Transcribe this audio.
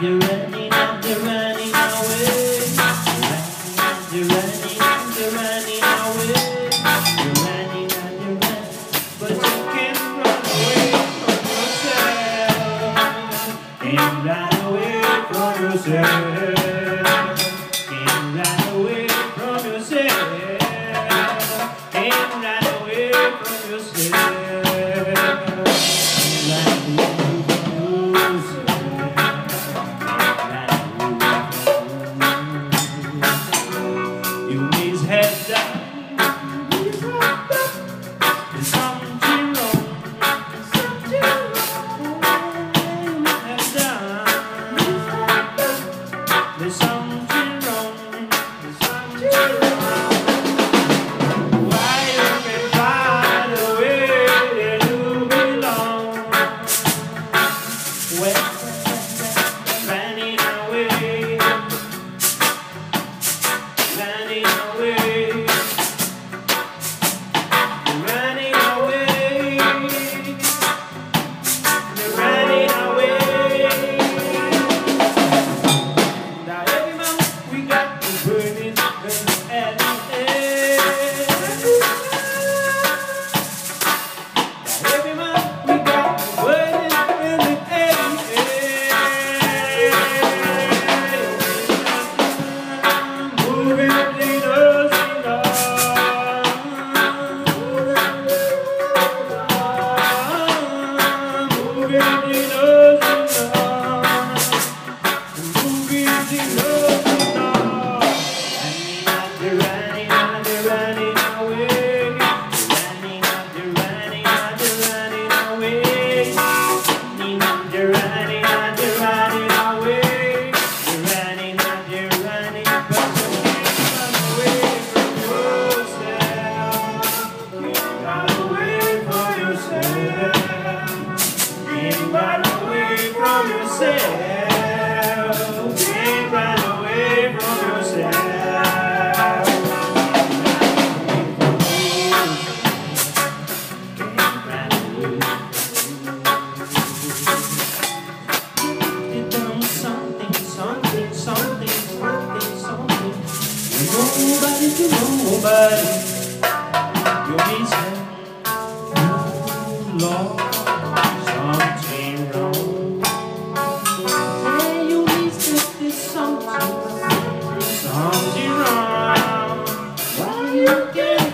you This you know. you're missing, something wrong yeah you need to something wrong why you